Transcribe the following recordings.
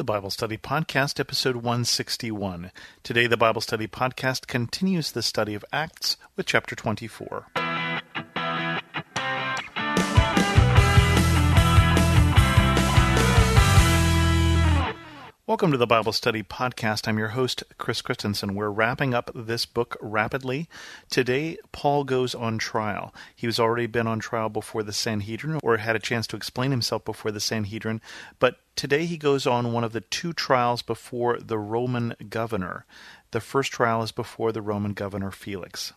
the Bible Study Podcast, episode 161. Today, the Bible Study Podcast continues the study of Acts with chapter 24. Welcome to the Bible Study Podcast. I'm your host, Chris Christensen. We're wrapping up this book rapidly. Today, Paul goes on trial. He He's already been on trial before the Sanhedrin, or had a chance to explain himself before the Sanhedrin, but today he goes on one of the two trials before the Roman governor. The first trial is before the Roman governor Felix.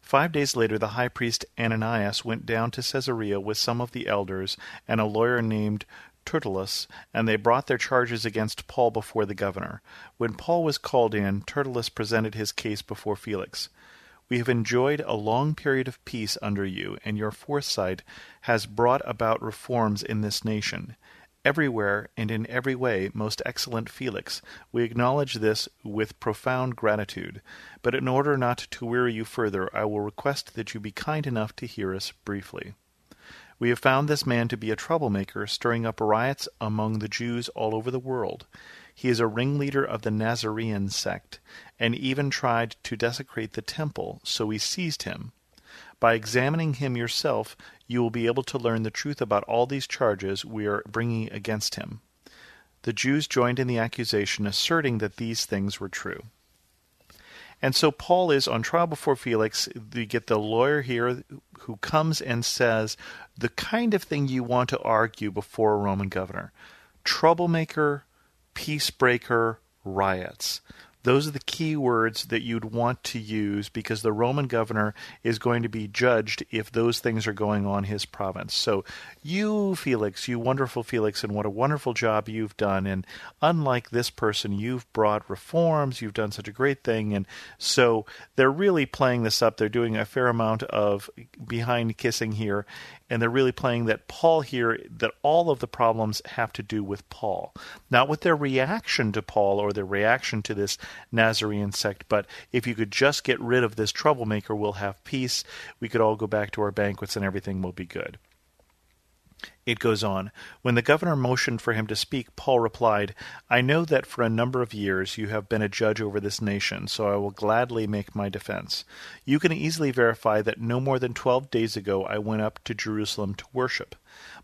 Five days later, the high priest Ananias went down to Caesarea with some of the elders and a lawyer named Tertullus, and they brought their charges against Paul before the governor. When Paul was called in, Tertullus presented his case before Felix. We have enjoyed a long period of peace under you, and your foresight has brought about reforms in this nation. Everywhere and in every way, most excellent Felix, we acknowledge this with profound gratitude. But in order not to weary you further, I will request that you be kind enough to hear us briefly. We have found this man to be a troublemaker, stirring up riots among the Jews all over the world. He is a ringleader of the Nazarene sect, and even tried to desecrate the temple, so we seized him. By examining him yourself, you will be able to learn the truth about all these charges we are bringing against him. The Jews joined in the accusation, asserting that these things were true. And so Paul is on trial before Felix. You get the lawyer here who comes and says the kind of thing you want to argue before a Roman governor troublemaker, peacebreaker, riots. Those are the key words that you'd want to use because the Roman governor is going to be judged if those things are going on his province. So, you, Felix, you wonderful Felix, and what a wonderful job you've done. And unlike this person, you've brought reforms, you've done such a great thing. And so they're really playing this up. They're doing a fair amount of behind kissing here and they're really playing that Paul here, that all of the problems have to do with Paul. Not with their reaction to Paul or their reaction to this Nazarene sect, but if you could just get rid of this troublemaker, we'll have peace. We could all go back to our banquets and everything will be good. It goes on. When the governor motioned for him to speak, Paul replied, I know that for a number of years you have been a judge over this nation, so I will gladly make my defense. You can easily verify that no more than twelve days ago I went up to Jerusalem to worship.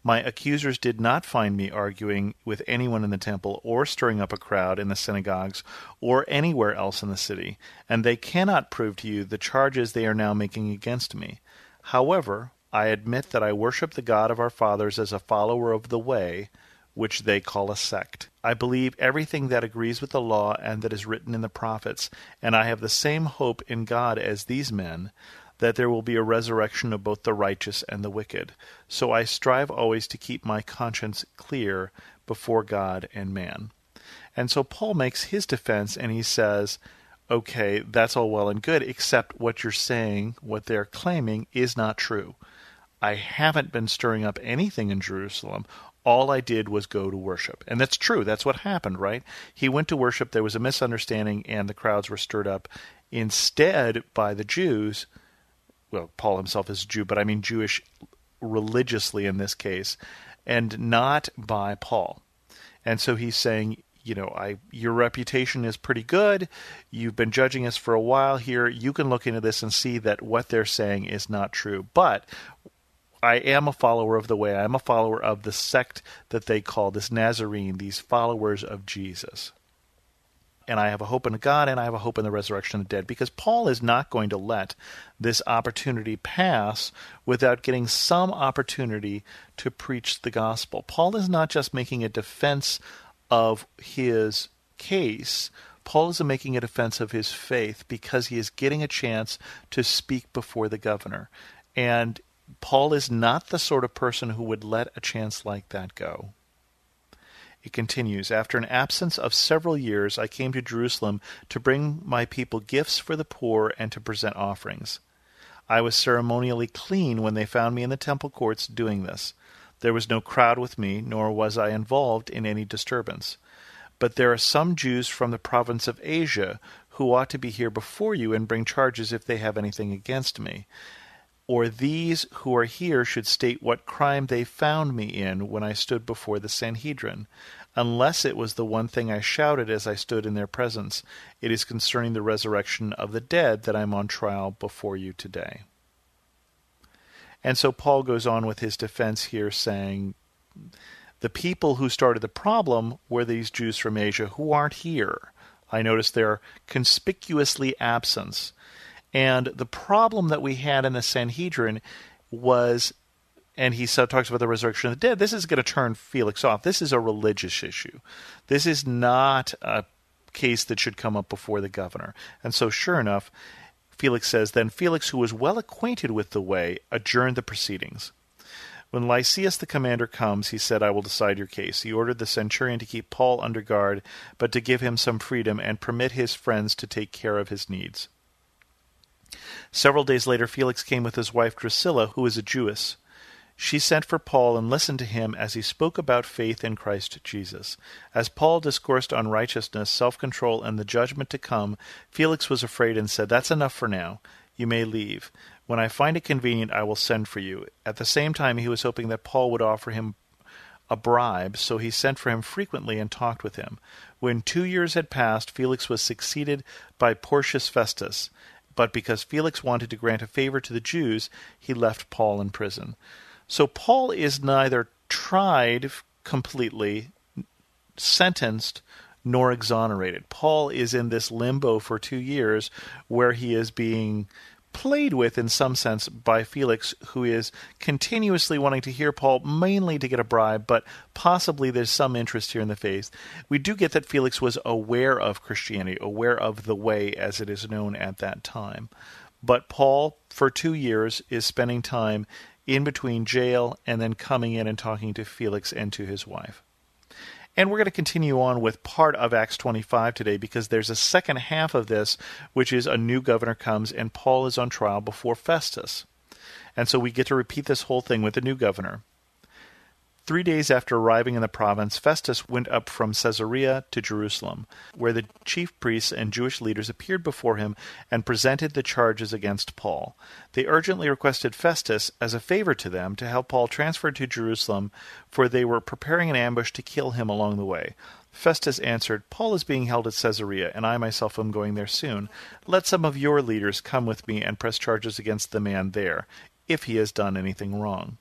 My accusers did not find me arguing with anyone in the temple, or stirring up a crowd in the synagogues, or anywhere else in the city, and they cannot prove to you the charges they are now making against me. However, I admit that I worship the God of our fathers as a follower of the way, which they call a sect. I believe everything that agrees with the law and that is written in the prophets, and I have the same hope in God as these men, that there will be a resurrection of both the righteous and the wicked. So I strive always to keep my conscience clear before God and man. And so Paul makes his defense and he says, okay, that's all well and good, except what you're saying, what they're claiming, is not true. I haven't been stirring up anything in Jerusalem. All I did was go to worship. And that's true. That's what happened, right? He went to worship. There was a misunderstanding, and the crowds were stirred up instead by the Jews. Well, Paul himself is Jew, but I mean Jewish religiously in this case, and not by Paul. And so he's saying, you know, I your reputation is pretty good. You've been judging us for a while here. You can look into this and see that what they're saying is not true. But I am a follower of the way. I am a follower of the sect that they call this Nazarene, these followers of Jesus. And I have a hope in God and I have a hope in the resurrection of the dead because Paul is not going to let this opportunity pass without getting some opportunity to preach the gospel. Paul is not just making a defense of his case, Paul is making a defense of his faith because he is getting a chance to speak before the governor. And Paul is not the sort of person who would let a chance like that go. Continues After an absence of several years, I came to Jerusalem to bring my people gifts for the poor and to present offerings. I was ceremonially clean when they found me in the temple courts doing this. There was no crowd with me, nor was I involved in any disturbance. But there are some Jews from the province of Asia who ought to be here before you and bring charges if they have anything against me or these who are here should state what crime they found me in when I stood before the Sanhedrin. unless it was the one thing I shouted as I stood in their presence. It is concerning the resurrection of the dead that I am on trial before you today. And so Paul goes on with his defense here, saying, The people who started the problem were these Jews from Asia who aren't here. I notice they're conspicuously absent. And the problem that we had in the Sanhedrin was, and he talks about the resurrection of the dead, this is going to turn Felix off. This is a religious issue. This is not a case that should come up before the governor. And so, sure enough, Felix says, Then Felix, who was well acquainted with the way, adjourned the proceedings. When Lysias the commander comes, he said, I will decide your case. He ordered the centurion to keep Paul under guard, but to give him some freedom and permit his friends to take care of his needs. Several days later, Felix came with his wife Drusilla, who is a Jewess. She sent for Paul and listened to him as he spoke about faith in Christ Jesus. As Paul discoursed on righteousness, self control, and the judgment to come, Felix was afraid and said, That's enough for now. You may leave. When I find it convenient, I will send for you. At the same time, he was hoping that Paul would offer him a bribe, so he sent for him frequently and talked with him. When two years had passed, Felix was succeeded by Porcius Festus, but because Felix wanted to grant a favor to the Jews, he left Paul in prison. So Paul is neither tried completely, sentenced, nor exonerated. Paul is in this limbo for two years where he is being played with in some sense by Felix, who is continuously wanting to hear Paul, mainly to get a bribe, but possibly there's some interest here in the faith. We do get that Felix was aware of Christianity, aware of the way as it is known at that time. But Paul, for two years, is spending time in between jail and then coming in and talking to Felix and to his wife. And we're going to continue on with part of Acts 25 today because there's a second half of this, which is a new governor comes and Paul is on trial before Festus. And so we get to repeat this whole thing with the new governor. Three days after arriving in the province, Festus went up from Caesarea to Jerusalem, where the chief priests and Jewish leaders appeared before him and presented the charges against Paul. They urgently requested Festus, as a favor to them, to help Paul transfer to Jerusalem, for they were preparing an ambush to kill him along the way. Festus answered, Paul is being held at Caesarea, and I myself am going there soon. Let some of your leaders come with me and press charges against the man there, if he has done anything wrong.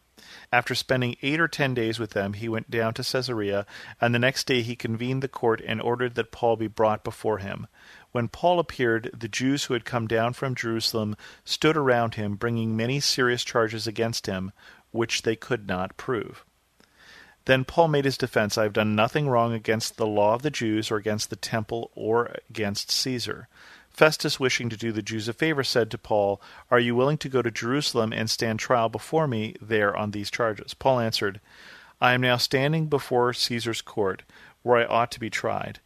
After spending eight or ten days with them, he went down to Caesarea, and the next day he convened the court and ordered that Paul be brought before him. When Paul appeared, the Jews who had come down from Jerusalem stood around him, bringing many serious charges against him, which they could not prove. Then Paul made his defense I have done nothing wrong against the law of the Jews, or against the temple, or against Caesar. Festus, wishing to do the Jews a favor, said to Paul, Are you willing to go to Jerusalem and stand trial before me there on these charges? Paul answered, I am now standing before Caesar's court, where I ought to be tried.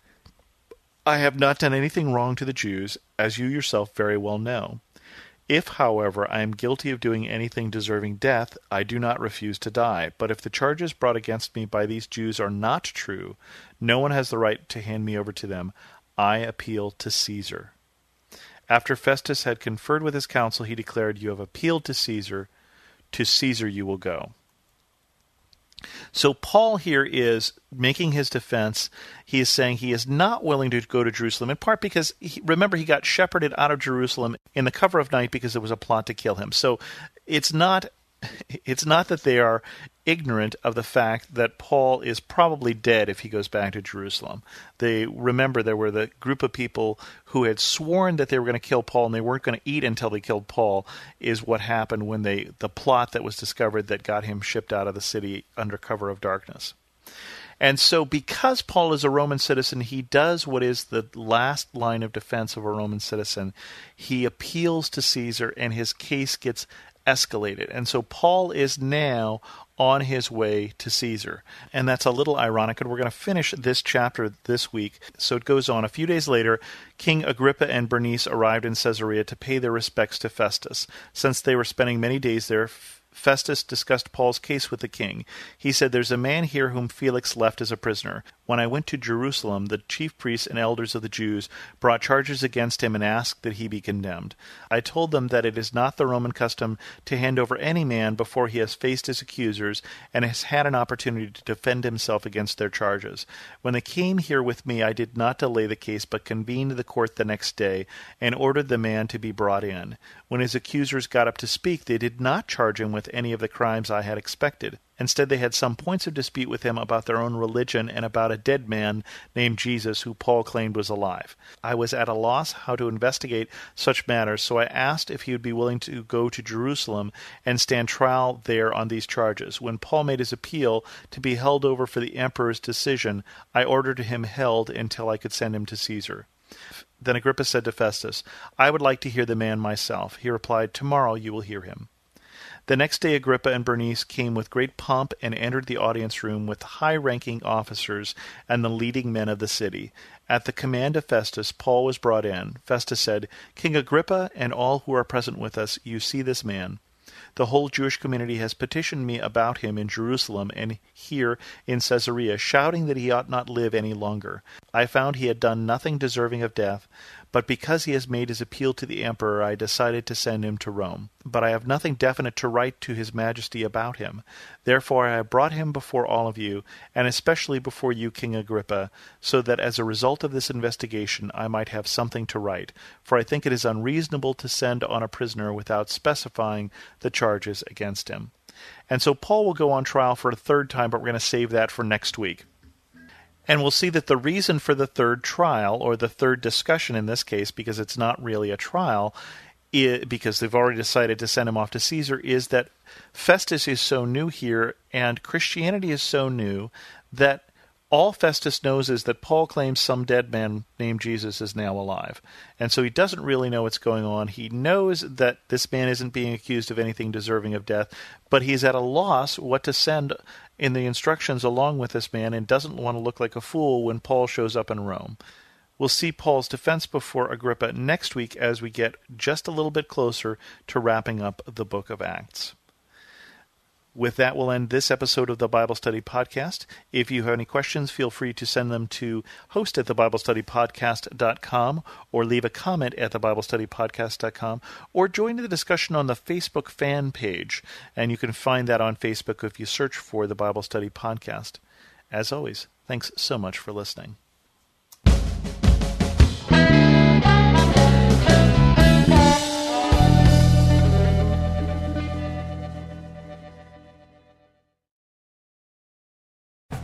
I have not done anything wrong to the Jews, as you yourself very well know. If, however, I am guilty of doing anything deserving death, I do not refuse to die. But if the charges brought against me by these Jews are not true, no one has the right to hand me over to them. I appeal to Caesar. After Festus had conferred with his council, he declared, You have appealed to Caesar. To Caesar you will go. So Paul here is making his defense. He is saying he is not willing to go to Jerusalem, in part because, he, remember, he got shepherded out of Jerusalem in the cover of night because there was a plot to kill him. So it's not it's not that they are ignorant of the fact that Paul is probably dead if he goes back to Jerusalem. They remember there were the group of people who had sworn that they were going to kill Paul and they weren't going to eat until they killed Paul is what happened when they the plot that was discovered that got him shipped out of the city under cover of darkness. And so, because Paul is a Roman citizen, he does what is the last line of defense of a Roman citizen. He appeals to Caesar, and his case gets escalated. And so Paul is now on his way to Caesar. And that's a little ironic. And we're going to finish this chapter this week. So it goes on. A few days later, King Agrippa and Bernice arrived in Caesarea to pay their respects to Festus. Since they were spending many days there, Festus discussed Paul's case with the king. He said, There's a man here whom Felix left as a prisoner. When I went to Jerusalem, the chief priests and elders of the Jews brought charges against him and asked that he be condemned. I told them that it is not the Roman custom to hand over any man before he has faced his accusers and has had an opportunity to defend himself against their charges. When they came here with me, I did not delay the case, but convened the court the next day and ordered the man to be brought in. When his accusers got up to speak, they did not charge him with any of the crimes I had expected. Instead, they had some points of dispute with him about their own religion and about a dead man named Jesus who Paul claimed was alive. I was at a loss how to investigate such matters, so I asked if he would be willing to go to Jerusalem and stand trial there on these charges. When Paul made his appeal to be held over for the emperor's decision, I ordered him held until I could send him to Caesar. Then Agrippa said to Festus, I would like to hear the man myself. He replied, Tomorrow you will hear him. The next day Agrippa and Bernice came with great pomp and entered the audience room with high ranking officers and the leading men of the city. At the command of Festus, Paul was brought in. Festus said, King Agrippa and all who are present with us, you see this man. The whole Jewish community has petitioned me about him in Jerusalem and here in Caesarea, shouting that he ought not live any longer. I found he had done nothing deserving of death, but because he has made his appeal to the emperor, I decided to send him to Rome. But I have nothing definite to write to his majesty about him. Therefore I have brought him before all of you, and especially before you, King Agrippa, so that as a result of this investigation I might have something to write. For I think it is unreasonable to send on a prisoner without specifying the charges against him. And so Paul will go on trial for a third time, but we're going to save that for next week. And we'll see that the reason for the third trial, or the third discussion in this case, because it's not really a trial, it, because they've already decided to send him off to Caesar, is that Festus is so new here and Christianity is so new that all Festus knows is that Paul claims some dead man named Jesus is now alive. And so he doesn't really know what's going on. He knows that this man isn't being accused of anything deserving of death, but he's at a loss what to send in the instructions along with this man and doesn't want to look like a fool when Paul shows up in Rome. We'll see Paul's defense before Agrippa next week as we get just a little bit closer to wrapping up the book of Acts. With that, we'll end this episode of the Bible Study Podcast. If you have any questions, feel free to send them to host at thebiblestudypodcast.com or leave a comment at thebiblestudypodcast.com or join the discussion on the Facebook fan page. And you can find that on Facebook if you search for the Bible Study Podcast. As always, thanks so much for listening.